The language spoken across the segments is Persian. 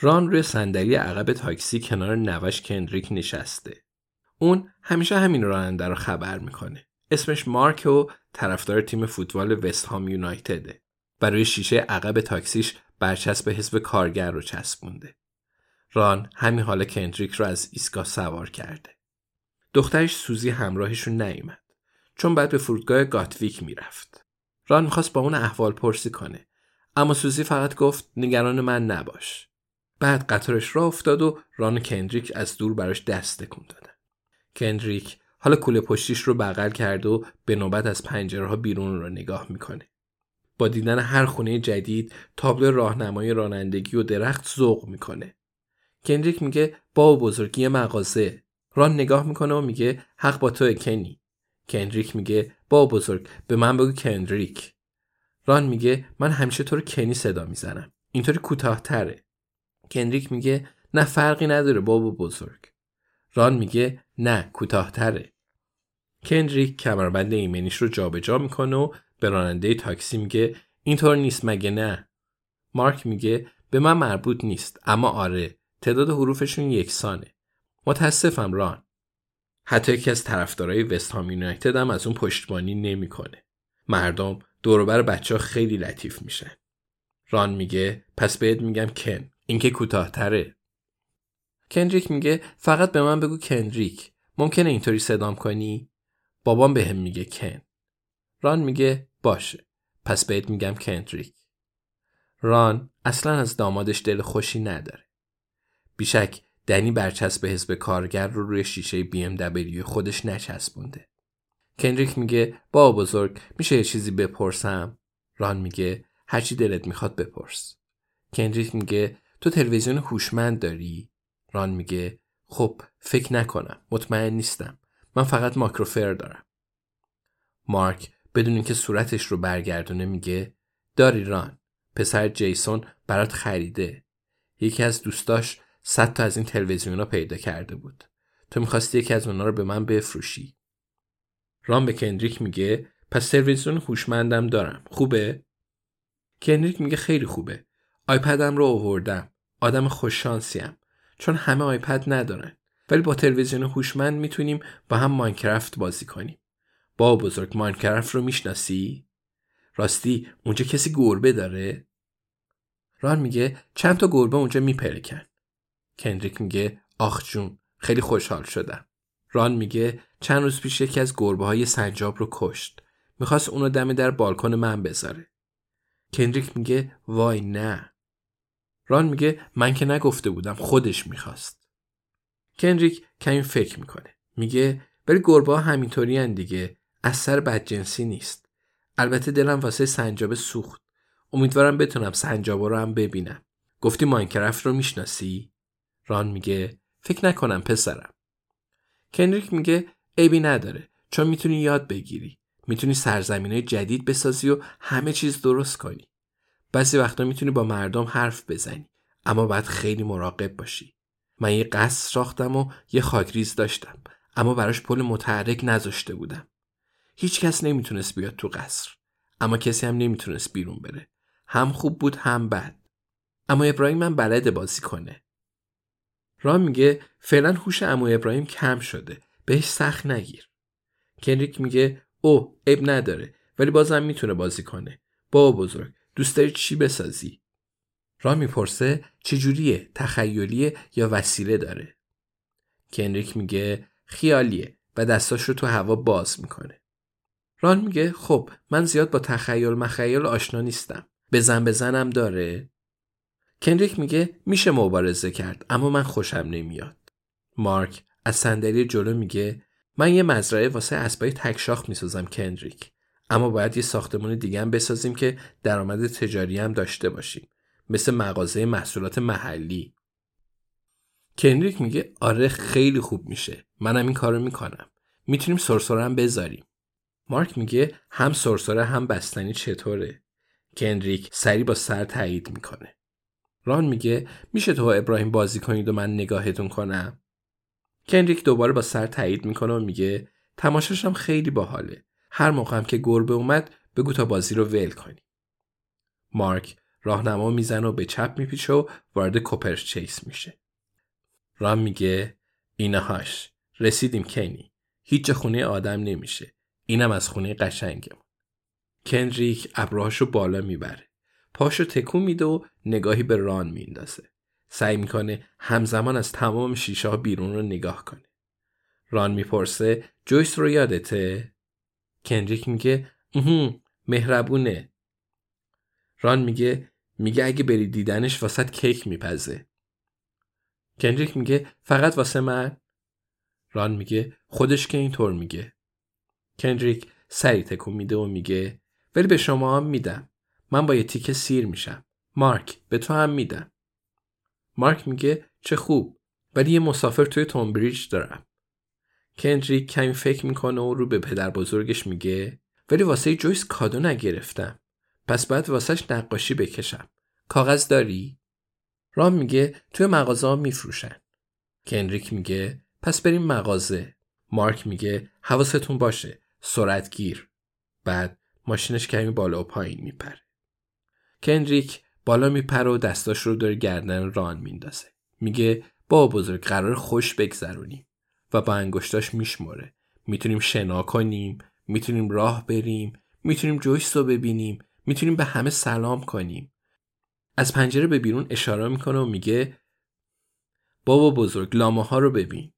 ران روی صندلی عقب تاکسی کنار نوش کندریک نشسته. اون همیشه همین راننده رو خبر می‌کنه. اسمش مارک و طرفدار تیم فوتبال وست هام یونایتده. برای شیشه عقب تاکسیش برچسب حزب کارگر رو چسبونده. ران همین حال کندریک رو از ایستگاه سوار کرده. دخترش سوزی همراهشون نیومد. چون بعد به فرودگاه گاتویک می‌رفت. ران می‌خواست با اون احوال پرسی کنه. اما سوزی فقط گفت نگران من نباش. بعد قطارش را افتاد و ران کندریک از دور براش دست تکون دادن. کندریک حالا کوله پشتیش رو بغل کرد و به نوبت از پنجره بیرون رو نگاه می‌کنه. با دیدن هر خونه جدید تابلو راهنمای رانندگی و درخت ذوق می‌کنه. کندریک میگه با بزرگی مغازه. ران نگاه می‌کنه و میگه حق با تو کنی. کندریک میگه با بزرگ به من بگو کندریک. ران میگه من همیشه تو رو کنی صدا می‌زنم. اینطوری کوتاهتره. کندریک میگه نه فرقی نداره بابا بزرگ. ران میگه نه کوتاهتره. کندریک کمربند ایمنیش رو جابجا می‌کنه و به راننده تاکسی میگه اینطور نیست مگه نه. مارک میگه به من مربوط نیست اما آره تعداد حروفشون یکسانه. متاسفم ران. حتی یکی از طرفدارای وست هام یونایتد هم از اون پشتبانی نمی‌کنه. مردم دوروبر بچه ها خیلی لطیف میشن. ران میگه پس بهت میگم کن. این که کوتاهتره. کندریک میگه فقط به من بگو کندریک. ممکنه اینطوری صدام کنی؟ بابام بهم به میگه کن. ران میگه باشه. پس بهت میگم کندریک. ران اصلا از دامادش دل خوشی نداره. بیشک دنی برچسب حزب کارگر رو روی شیشه بی ام دبلیو خودش نچسبونده. کندریک میگه با بزرگ میشه یه چیزی بپرسم؟ ران میگه هرچی دلت می‌خواد بپرس. کندریک میگه تو تلویزیون هوشمند داری؟ ران میگه خب فکر نکنم مطمئن نیستم. من فقط ماکروفر دارم. مارک بدون اینکه صورتش رو برگردونه میگه داری ران. پسر جیسون برات خریده. یکی از دوستاش صد تا از این تلویزیونا پیدا کرده بود. تو می‌خواستی یکی از اونا رو به من بفروشی. ران به کندریک میگه پس تلویزیون هوشمندم دارم. خوبه؟ کندریک میگه خیلی خوبه. آیپدم رو آوردم. آدم خوششانسیم چون همه آیپد ندارن. ولی با تلویزیون هوشمند می‌تونیم با هم ماینکرافت بازی کنیم. با بزرگ ماینکرافت رو می‌شناسی؟ راستی اونجا کسی گربه داره؟ ران میگه چند تا گربه اونجا میپرکن کندریک میگه آخ جون خیلی خوشحال شدم. ران میگه چند روز پیش یکی از گربه های سنجاب رو کشت. می‌خواست اونو دم در بالکن من بذاره. کندریک میگه وای نه. ران میگه من که نگفته بودم خودش می‌خواست. کندریک کمی فکر می‌کنه. میگه ولی گربه ها همینطوری دیگه. از سر بدجنسی نیست. البته دلم واسه سنجاب سوخت. امیدوارم بتونم سنجابا رو هم ببینم. گفتی ماینکرافت رو می‌شناسی؟ ران میگه فکر نکنم پسرم. کندریک میگه عیبی نداره. چون می‌تونی یاد بگیری. می‌تونی سرزمین جدید بسازی و همه چیز درست کنی. بعضی وقتا می‌تونی با مردم حرف بزنی اما باید خیلی مراقب باشی. من یه قصر ساختم و یه خاکریز داشتم اما براش پل متحرک نذاشته بودم. هیچ کس نمی‌تونست بیاد تو قصر اما کسی هم نمی‌تونست بیرون بره. هم خوب بود هم بد. اما ابراهیم من بلد بازی کنه. ران میگه فعلا هوش امو ابراهیم کم شده بهش سخت نگیر. کنریک میگه او اب نداره ولی بازم می‌تونه بازی کنه. با بزرگ. دوست داری چی بسازی؟ ران می‌پرسه چجوریه تخیلیه یا وسیله داره. کنریک میگه خیالیه و دستاش رو تو هوا باز می‌کنه. ران میگه خب من زیاد با تخیل مخیل آشنا نیستم. بزن بزنم داره. کنریک میگه میشه مبارزه کرد اما من خوشم نمیاد. مارک از صندلی جلو میگه من یه مزرعه واسه اسبای تکشاخ می‌سازم کندریک اما باید یه ساختمون دیگه هم بسازیم که درآمد تجاری هم داشته باشیم. مثل مغازه محصولات محلی. کنریک میگه آره خیلی خوب میشه. منم این کارو می‌کنم. می‌تونیم سرسره هم بذاریم. مارک میگه هم سرسره هم بستنی چطوره؟ کنریک سری با سر تایید می‌کنه. ران میگه میشه تو ابراهیم بازی کنید و من نگاهتون کنم؟ کنریک دوباره با سر تایید می‌کنه و میگه تماشاش هم خیلی باحاله. هر موقع هم که گربه اومد بگو تا بازی رو ول کنی. مارک راهنما می‌زنه و به چپ میپیچه و وارد کوپرش چیس میشه. رام میگه اینهاش رسیدیم کنی. هیچ خونه آدم نمیشه. اینم از خونه قشنگم کنریک ابروهاشو بالا می‌بره. پاشو تکون میده و نگاهی به ران میندازه. سعی می‌کنه همزمان از تمام شیشه ها بیرون رو نگاه کنه. ران می‌پرسه جویس رو یادته؟ کنریک میگه مهربونه. ران میگه میگه اگه بری دیدنش واسط کیک میپزه. کنریک میگه فقط واسه من؟ ران میگه خودش که اینطور میگه. کندریک سری تکون میده و میگه ولی به شما هم میدم. من با یه تیکه سیر میشم. مارک به تو هم میدم. مارک میگه چه خوب. ولی یه مسافر توی تومبریج دارم. کندریک کمی فکر می‌کنه و رو به پدر بزرگش میگه ولی واسه جویس کادو نگرفتم. پس باید واسهش نقاشی بکشم. کاغذ داری؟ رام میگه توی مغازه ها میفروشن. کنریک میگه پس بریم مغازه. مارک میگه حواستون باشه. سرعت گیر بعد ماشینش کمی بالا و پایین میپره. کنریک بالا میپره و دستاش رو داره گردن ران میندازه. میگه با بزرگ قرار خوش بگذرونیم. و با انگشتاش میشمره می‌تونیم شنا کنیم می‌تونیم راه بریم می‌تونیم جویس رو ببینیم می‌تونیم به همه سلام کنیم. از پنجره به بیرون اشاره می‌کنه و میگه بابا بزرگ لامه ها رو ببین.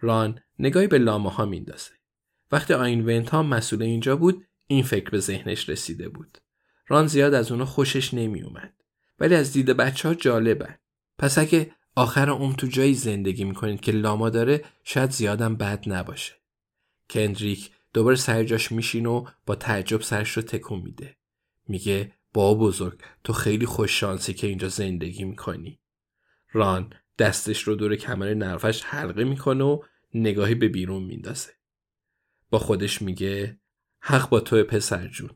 ران نگاهی به لامه ها میندازه. وقتی آین ونت ها مسئول اینجا بود این فکر به ذهنش رسیده بود. ران زیاد از اونا خوشش نمی اومد ولی از دید بچه ها جالبن پس اگه آخر عمر تو جایی زندگی می‌کنید که لاما داره شاید زیادم بد نباشه. کندریک دوباره سر جاش میشین و با تعجب سرش رو تکون میده. میگه با بزرگ تو خیلی خوش شانسی که اینجا زندگی می‌کنی. ران دستش رو دور کمر نرفش حلقه می‌کنه و نگاهی به بیرون میندازه. با خودش میگه حق با تو پسر جون.